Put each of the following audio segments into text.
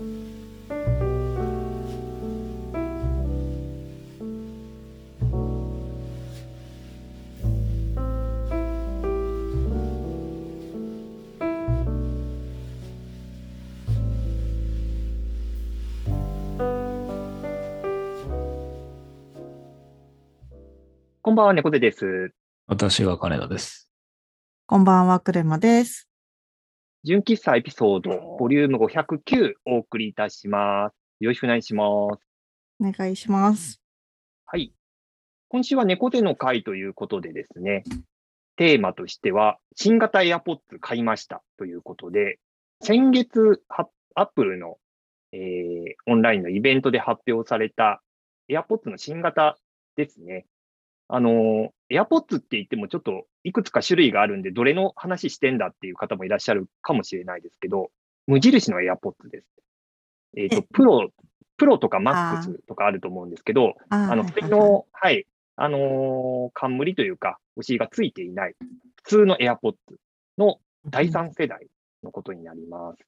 こんばんは、猫背です。私が金田です。こんばんは、クレマです。純喫茶エピソード、ボリューム509お送りいたします。よろしくお願いします。お願いします。はい。今週は猫背の会ということでですね、テーマとしては、新型 AirPods 買いましたということで、先月、は Apple の、えーオンラインのイベントで発表された AirPods の新型ですね。あの、AirPods って言ってもちょっといくつか種類があるんで、どれの話してんだっていう方もいらっしゃるかもしれないですけど、無印の AirPods です。えっ、とえ、プロ、プロとか MAX とかあると思うんですけど、ああの、普通の、はい、あのー冠というか、お尻がついていない、普通の AirPods の第3世代のことになります。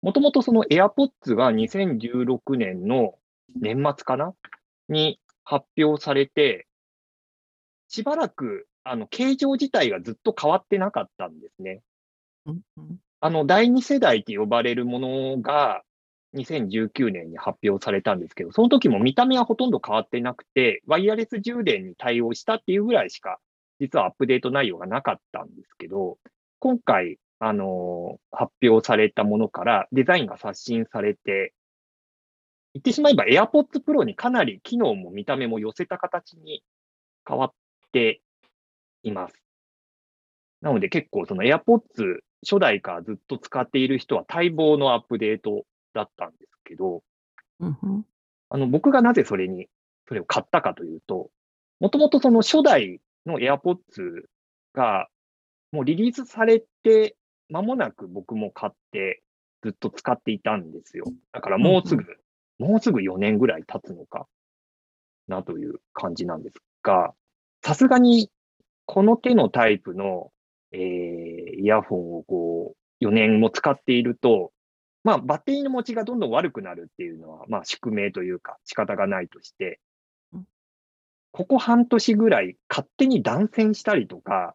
もともとその AirPods が2016年の年末かな？に発表されて、しばらく、あの、形状自体がずっと変わってなかったんですね。うんうんあの、第2世代って呼ばれるものが、2019年に発表されたんですけど、その時も見た目はほとんど変わってなくて、ワイヤレス充電に対応したっていうぐらいしか、実はアップデート内容がなかったんですけど、今回、あのー発表されたものからデザインが刷新されて、言ってしまえば AirPods Pro にかなり機能も見た目も寄せた形に変わっています。なので結構その AirPods 初代からずっと使っている人は待望のアップデートだったんですけど、うんうんあの僕がなぜそれに、それを買ったかというと、もともとその初代の AirPods がもうリリースされて間もなく僕も買ってずっと使っていたんですよ。だからもうすぐ、もうすぐ4年ぐらい経つのかなという感じなんですが、さすがにこの手のタイプの、えーイヤホンをこう4年も使っていると、まあ、バッテリーの持ちがどんどん悪くなるっていうのは、まあ、宿命というか仕方がないとしてうん、ここ半年ぐらい勝手に断線したりとか、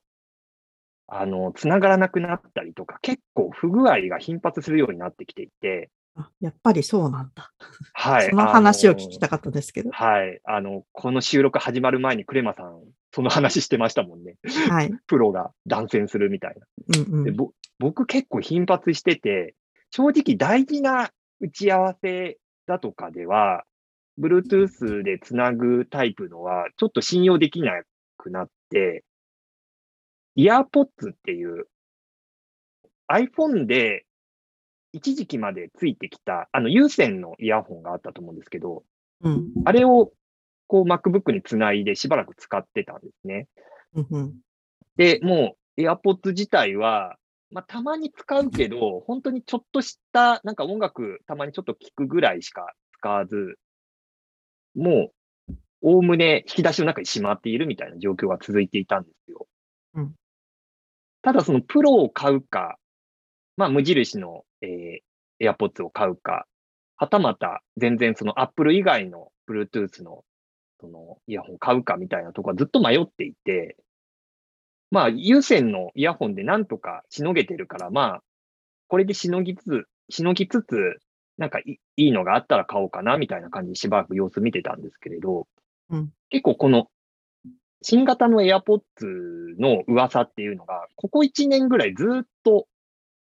あの、繋がらなくなったりとか、結構不具合が頻発するようになってきていて、あやっぱりそうなんだ。はい。その話を聞きあたかったですけど。のはい。あの、この収録始まる前にクレマさん、その話してましたもんね。はい。プロが断線するみたいな。うんうん。でぼ僕結構頻発してて、正直大事な打ち合わせだとかでは、Bluetooth でつなぐタイプのはちょっと信用できなくなって、EarPods っていう iPhone で一時期までついてきた、あの有線のイヤホンがあったと思うんですけど、うんあれをこう MacBook につないでしばらく使ってたんですね。うんうんで、もう AirPods 自体は、まあ、たまに使うけど、本当にちょっとした、なんか音楽たまにちょっと聞くぐらいしか使わず、もう、おおむね引き出しの中にしまっているみたいな状況が続いていたんですよ。うんただそのプロを買うか、まあ無印の、えー AirPods を買うか、はたまた全然その Apple 以外の Bluetooth のそのイヤホンを買うかみたいなところはずっと迷っていて、まあ、有線のイヤホンでなんとかしのげてるから、まあ、これでしのぎつつ、しのぎつつ、なんかいいいのがあったら買おうかな、みたいな感じでしばらく様子見てたんですけれど、うん。結構この、新型の AirPods の噂っていうのが、ここ1年ぐらいずっと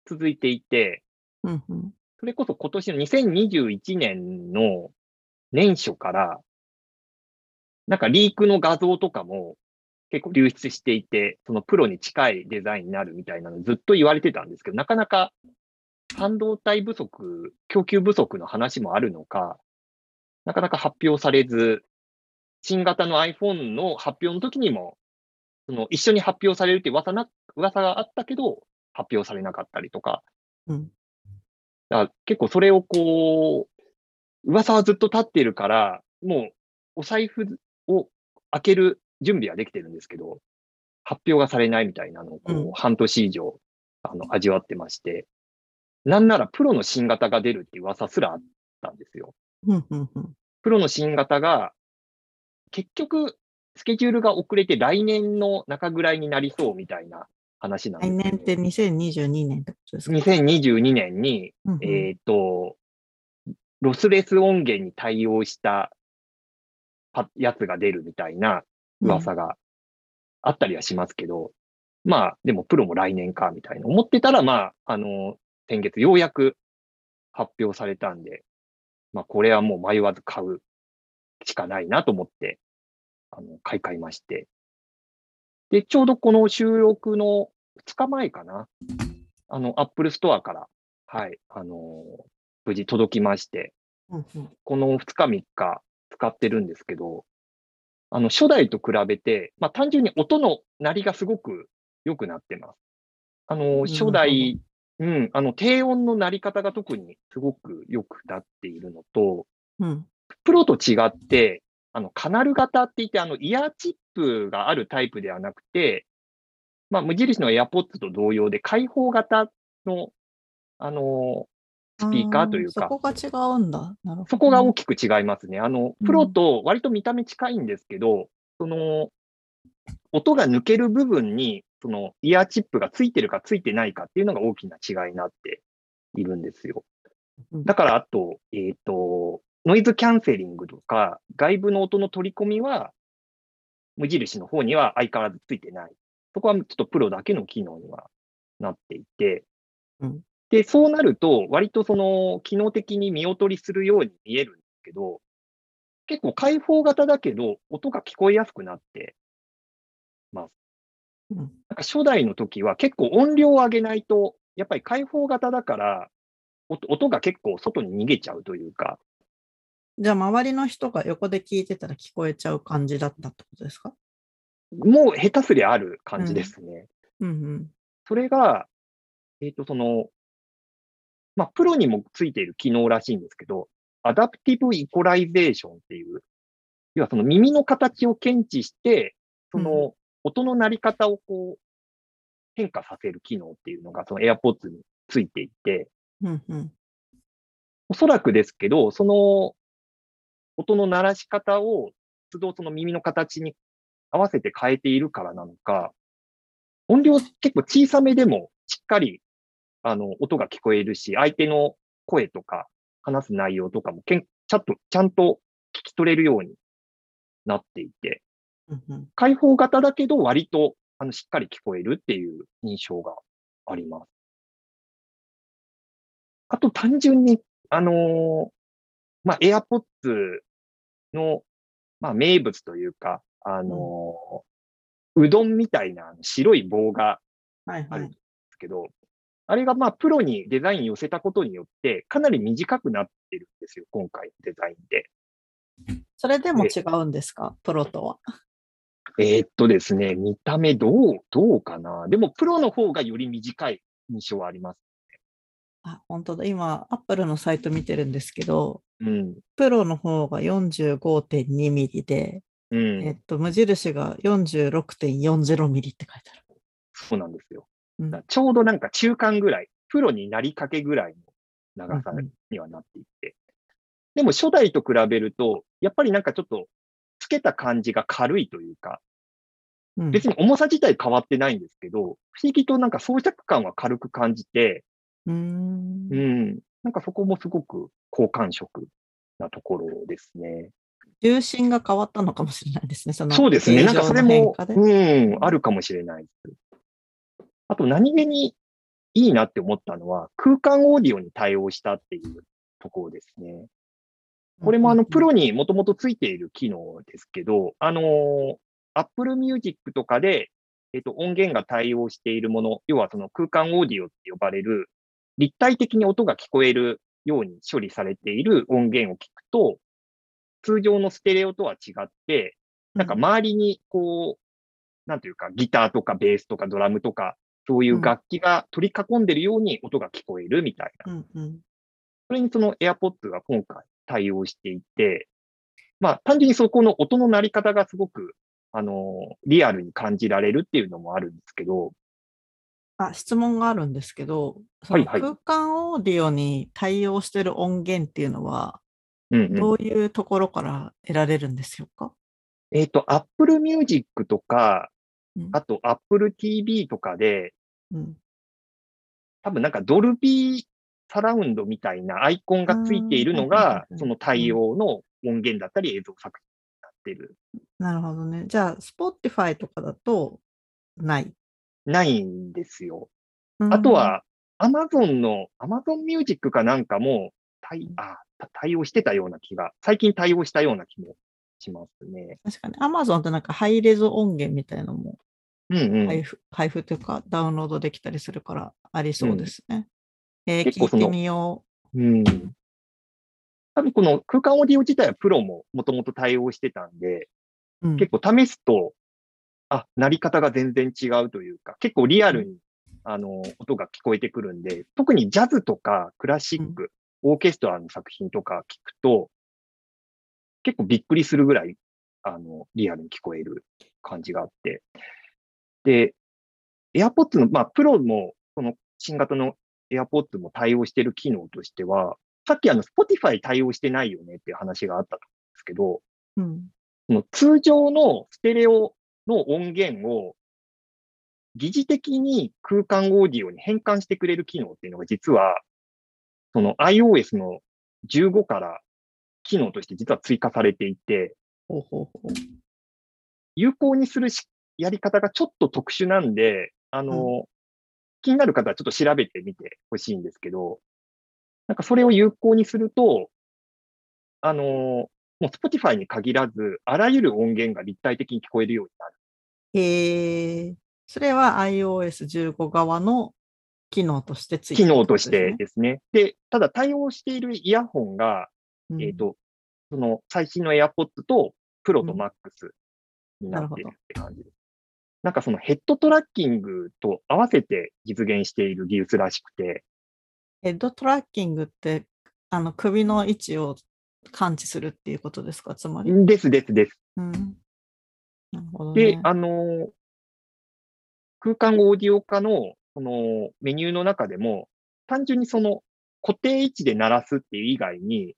続いていて、うんうん。それこそ今年の2021年の年初から、なんかリークの画像とかも結構流出していて、そのプロに近いデザインになるみたいなのずっと言われてたんですけど、なかなか半導体不足、供給不足の話もあるのか、なかなか発表されず、新型の iPhone の発表の時にも、その一緒に発表されるって噂な、噂があったけど、発表されなかったりとか、うんだから結構それをこう、噂はずっと立っているから、もうお財布を開ける準備はできてるんですけど、発表がされないみたいなのをこう、うん半年以上あの味わってまして、なんならプロの新型が出るっていう噂すらあったんですよ。プロの新型が、結局、スケジュールが遅れて来年の中ぐらいになりそうみたいな話なんですよ、来年って2022年ってことですか？2022年に、うんうん。えっ、と、ロスレス音源に対応したパやつが出るみたいな噂があったりはしますけど、まあ、でもプロも来年かみたいな。思ってたら、まあ、あの、先月ようやく発表されたんで、まあ、これはもう迷わず買うしかないなと思って、あの、買い替えまして。で、ちょうどこの収録の2日前かな。あの、Apple Store から、はい、あの無事届きまして、うんうんこの2日3日使ってるんですけど、あの、初代と比べて、まあ単純に音の鳴りがすごく良くなってます。あの、初代、うん、あの、低音の鳴り方が特にすごく良くなっているのと、うんプロと違って、あの、カナル型って言って、あの、イヤーチップがあるタイプではなくて、まあ、無印の AirPods と同様で、開放型の、あの、スピーカーというかあそこが違うんだ。なるほど。そこが大きく違いますね。あの、うんプロと割と見た目近いんですけど、その、音が抜ける部分に、その、イヤーチップがついてるかついてないかっていうのが大きな違いになっているんですよ。うんだから、あと、えっ、と、ノイズキャンセリングとか、外部の音の取り込みは、無印の方には相変わらずついてない。そこはちょっとプロだけの機能にはなっていて、うん。で、そうなると、割とその、機能的に見劣りするように見えるんですけど、結構開放型だけど、音が聞こえやすくなってます。うん。なんか初代の時は結構音量を上げないと、やっぱり開放型だから、音音が結構外に逃げちゃうというか、じゃあ、周りの人が横で聞いてたら聞こえちゃう感じだったってことですか？もう下手すりゃある感じですね。うんうん。それが、えっ、と、その、まあ、プロにもついている機能らしいんですけど、 Adaptive Equalization っていう、要はその耳の形を検知して、その音の鳴り方をこう、変化させる機能っていうのが、その AirPods についていて、うんうん。おそらくですけど、その音の鳴らし方を、都度その耳の形に合わせて変えているからなのか、音量結構小さめでもしっかり、あの、音が聞こえるし、相手の声とか話す内容とかもけんちゃんと、ちゃんと聞き取れるようになっていて、開放型だけど割と、あの、しっかり聞こえるっていう印象があります。あと単純に、あのーまあ、AirPods の、まあ、名物というか、あのーうどんみたいな白い棒がはいはいあるんで。すけど、あれがまあ、プロにデザイン寄せたことによって、かなり短くなってるんですよ、今回のデザインで。それでも違うんですか？プロとは？えーっとですね、見た目どう、どうかな？でも、プロの方がより短い印象はあります。あ、本当だ。今、アップルのサイト見てるんですけど、うん。プロの方が45.2ミリで、うん。えっと、無印が46.40ミリって書いてある。そうなんですよ。うんちょうどなんか中間ぐらい、プロになりかけぐらいの長さうんうんにはなっていて。でも初代と比べると、やっぱりなんかちょっと、つけた感じが軽いというか、うん別に重さ自体変わってないんですけど、不思議となんか装着感は軽く感じて、うーんうん。なんかそこもすごく好感触なところですね。重心が変わったのかもしれないですね。そのそうですね。なんかそれも、うん、あるかもしれないです。あと何気にいいなって思ったのは、空間オーディオに対応したっていうところですね。これもあの、プロにもともとついている機能ですけど、あの、Apple Music とかで、えっと、音源が対応しているもの、要はその空間オーディオって呼ばれる、立体的に音が聞こえるように処理されている音源を聞くと、通常のステレオとは違って、なんか周りにこう、なんていうか、ギターとかベースとかドラムとか、そういう楽器が取り囲んでるように音が聞こえるみたいな。うんうん。それにその AirPods が今回対応していて、まあ単純にそこの音の鳴り方がすごく、あの、リアルに感じられるっていうのもあるんですけど、あ質問があるんですけど、その空間オーディオに対応してる音源っていうのは、うんうんどういうところから得られるんですよか、えっ、と、Apple Music とか、うんあと Apple TV とかで、うん多分なんかドルビーサラウンドみたいなアイコンがついているのがは、いその対応の音源だったり映像作品になってる。なるほどね。じゃあ、Spotify とかだとない？ないんですよ。うんあと、は、Amazon の、Amazon Music かなんかも対、あ、た対応してたような気が、最近対応したような気もしますね。確かに Amazon ってなんかハイレゾ音源みたいなのもうんうん。配布、配布というかダウンロードできたりするからありそうですね。えー結構その聞いてみようん。多分この空間オーディオ自体はプロももともと対応してたんで、う。うん結構試すと、あ、鳴り方が全然違うというか、結構リアルに、あの、音が聞こえてくるんで、特にジャズとかクラシック、オーケストラの作品とか聞くと、結構びっくりするぐらい、あの、リアルに聞こえる感じがあって。で、AirPods の、まあ、プロも、この新型の AirPods も対応している機能としては、さっきあの、Spotify 対応してないよねっていう話があったと思うんですけど、うん。その通常のステレオの音源を疑似的に空間オーディオに変換してくれる機能っていうのが実は、その iOS の15から機能として実は追加されていて、ほうほうほう。有効にするしやり方がちょっと特殊なんで、あの、気になる方はちょっと調べてみてほしいんですけど、なんかそれを有効にすると、あの、もう Spotify に限らず、あらゆる音源が立体的に聞こえるようになる。えー、それは iOS15 側の機能としてついて機る能としてですねでただ対応しているイヤホンが、うんえっ、と、その最新の AirPods と Pro とうん Max になってるって感じです。なんかそのヘッドトラッキングと合わせて実現している技術らしくて、ヘッドトラッキングって、あの首の位置を感知するっていうことですか、つまり。ですですです。うん。なるほど、ね。で、あの、空間オーディオ化のそのメニューの中でも、単純にその固定位置で鳴らすっていう以外に、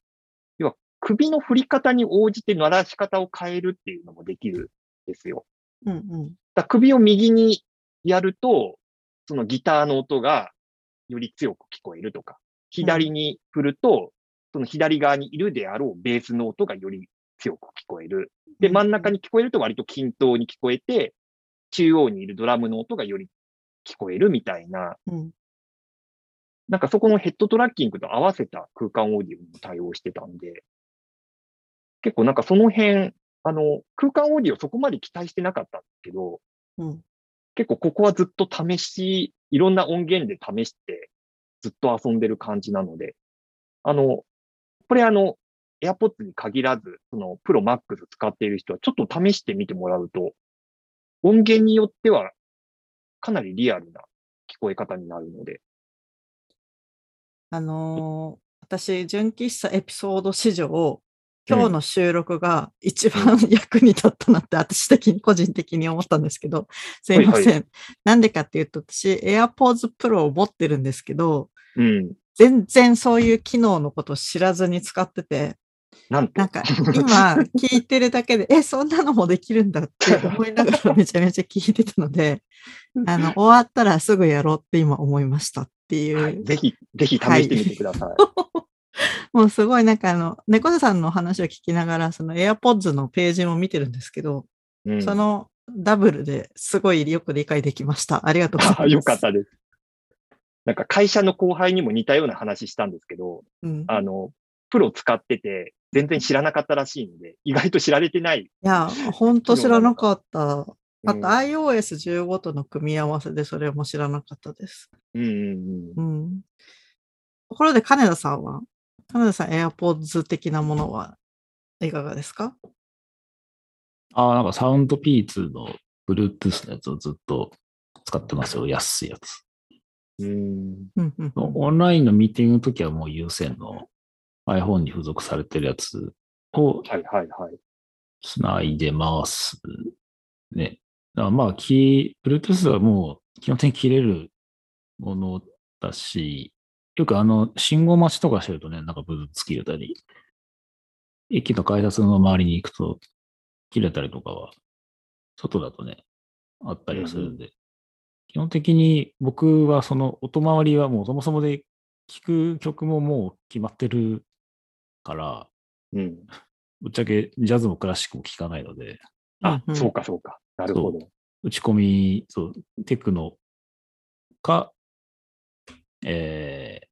要は首の振り方に応じて鳴らし方を変えるっていうのもできるんですよ。うんうん。だ首を右にやると、そのギターの音がより強く聞こえるとか、左に振ると、その左側にいるであろうベースの音がより強く聞こえる。で、真ん中に聞こえると割と均等に聞こえて、中央にいるドラムの音がより聞こえるみたいな、うん。なんかそこのヘッドトラッキングと合わせた空間オーディオにも対応してたんで、結構なんかその辺、あの、空間オーディオそこまで期待してなかったんですけど、うん。結構ここはずっと試し、いろんな音源で試して、ずっと遊んでる感じなので、あの、これあの、AirPods に限らず、その、プロ Max 使っている人はちょっと試してみてもらうと、音源によってはかなりリアルな聞こえ方になるので、あのー私、純喫茶エピソード史上、今日の収録が一番役に立ったなって、私的に個人的に思ったんですけど、すいません。はいなんでかっていうと、私、AirPods Pro を持ってるんですけど、うん。全然そういう機能のことを知らずに使ってて、なんとなん、か今聞いてるだけで、え、そんなのもできるんだって思いながらめちゃめちゃ聞いてたので、あの、終わったらすぐやろうって今思いましたっていう。はい、ぜひ、ぜひ試してみてください。もうすごいなんかあの、猫背さんの話を聞きながら、その AirPods のページも見てるんですけど、うん、そのダブルですごいよく理解できました。ありがとうございます。あ よかったです。なんか会社の後輩にも似たような話したんですけど、うん。いあの、プロ使ってて、全然知らなかったらしいので、意外と知られてない。や、ほんと知らなかった。あうとん iOS15 との組み合わせでそれも知らなかったです。うんうんうんうん。ところで、金田さんは？金田さん、AirPods 的なものはいかがですか？ああ、なんかサウンドピーツの Bluetooth のやつをずっと使ってますよ。安いやつ。うん。うんうんうんオンラインのミーティングの時はもう有線の iPhone に付属されてるやつをはいはいはい。つないでます。ね。まあ、キー、Bluetooth はもう基本的に切れるものだし、よくあの、信号待ちとかしてるとね、なんかブツつ切れたり、駅の改札の周りに行くと切れたりとかは、外だとね、あったりはするんで、基本的に僕はその音回りはもうそもそもで聴く曲ももう決まってるから、うん。ぶっちゃけジャズもクラシックも聴かないので、あ、うんうんそうかそうか。なるほど。打ち込み、そう、テクノか、えー、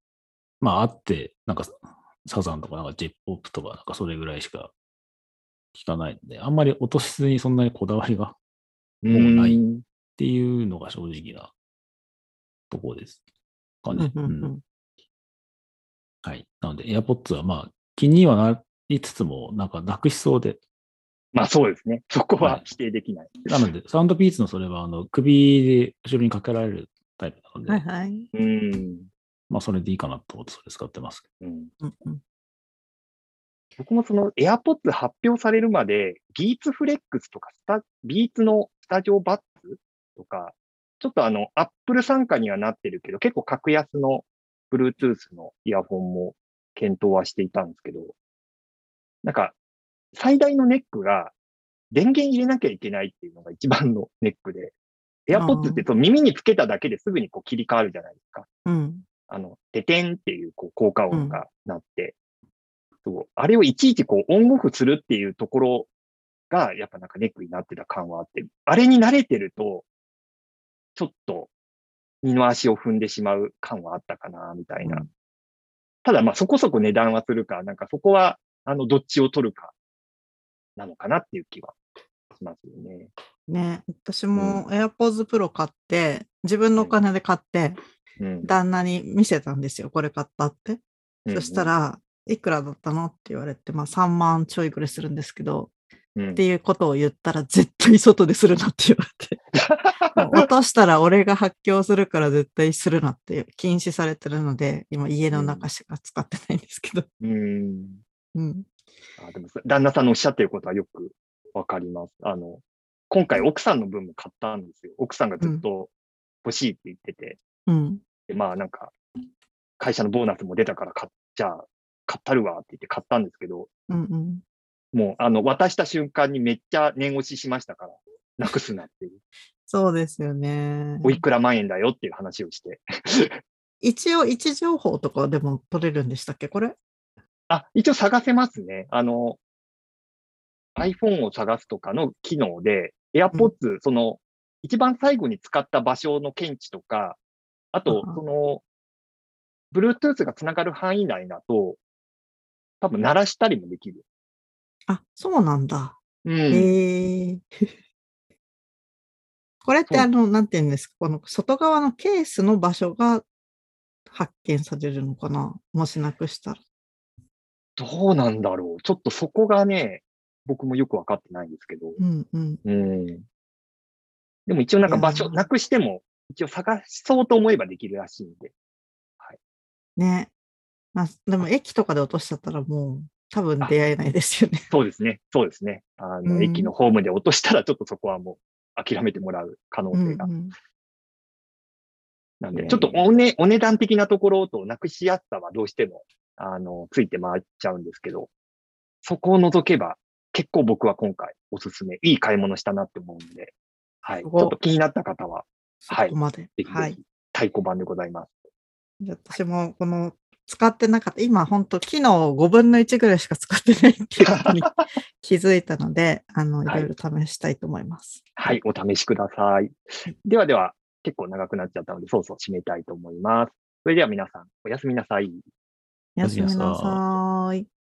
まああって、なんかサザンとかなんかジェッポップとかなんかそれぐらいしか聞かないんで、あんまり音質にそんなにこだわりがっもうないうんていうのが正直なところです。かね。うんはい。なので AirPods はまあ気にはなりつつも、なんかなくしそうで、まあそうですね。そこははい否定できない。なので、サウンドピーツのそれは、あの、首で後ろにかけられるタイプなので、はいはい。うん。まあ、それでいいかなと思って、それ使ってますけうんうんうん僕もその AirPods 発表されるまで、ビーツフレックスとかスタ、ビーツのスタジオバッツとか、ちょっとあの、Apple 参加にはなってるけど、結構格安の Bluetooth のイヤホンも検討はしていたんですけど、なんか、最大のネックが、電源入れなきゃいけないっていうのが一番のネックで、AirPods ってその耳につけただけですぐにこう切り替わるじゃないですか。うん。あの、ててんっていうこう効果音が鳴って、そう、あれをいちいちこうオンオフするっていうところが、やっぱなんかネックになってた感はあって、あれに慣れてると、ちょっと二の足を踏んでしまう感はあったかな、みたいな。うんただまあそこそこ値段はするか、なんかそこは、あの、どっちを取るか、なのかなっていう気はしますよね。ね、私も AirPods Pro 買って、自分のお金で買って、うん。旦那に見せたんですよ。これ買ったって。うんそした、ら、いくらだったのって言われて、まあ3万ちょいぐらいするんですけど、うんっていうことを言ったら絶対外でするなって言われて。落としたら俺が発狂するから絶対するなって禁止されてるので、今家の中しか使ってないんですけど。うん。うん。あでも、旦那さんのおっしゃってることはよくわかります。あの、今回奥さんの分も買ったんですよ。奥さんがずっと欲しいって言ってて、うん。で、まあなんか、会社のボーナスも出たから買っ、じゃあ、買ったるわって言って買ったんですけど、うんうん。もう、あの、渡した瞬間にめっちゃ念押ししましたから、なくすなっていう。そうですよね。おいくら万円だよっていう話をして。一応位置情報とかでも取れるんでしたっけ？これ？あ、一応探せますね。あの、iPhone を探すとかの機能で、AirPods、その、一番最後に使った場所の検知とか、あとう、んその、Bluetooth がつながる範囲内だと、多分鳴らしたりもできる。あ、そうなんだ。うん。へえ。これってあの、なんて言うんですかこの外側のケースの場所が発見されるのかなもしなくしたら。どうなんだろう。ちょっとそこがね、僕もよくわかってないんですけど。うんうん。うん。でも一応なんか場所、なくしても、一応探そうと思えばできるらしいんで。ね。まあ、でも駅とかで落としちゃったらもう多分出会えないですよね。そうですね。そうですね。あの、うん駅のホームで落としたら、ちょっとそこはもう諦めてもらう可能うん性が。うん。なんで、いやいやちょっとおね、お値段的なところとなくしやすさはどうしても、あの、ついて回っちゃうんですけど、そこを除けば、結構僕は今回おすすめ、いい買い物したなって思うんで、はい。ちょっと気になった方は、そはいこまで。はい。太鼓判でございます。じゃあ私もこの使ってなかった、今本当機能5分の1ぐらいしか使ってないっていうことに 気づいたので、あの、いはいろいろ試したいと思います。はい、お試しください。ではでは、結構長くなっちゃったので、そうそう締めたいと思います。それでは皆さん、おやすみなさい。おやすみなさい。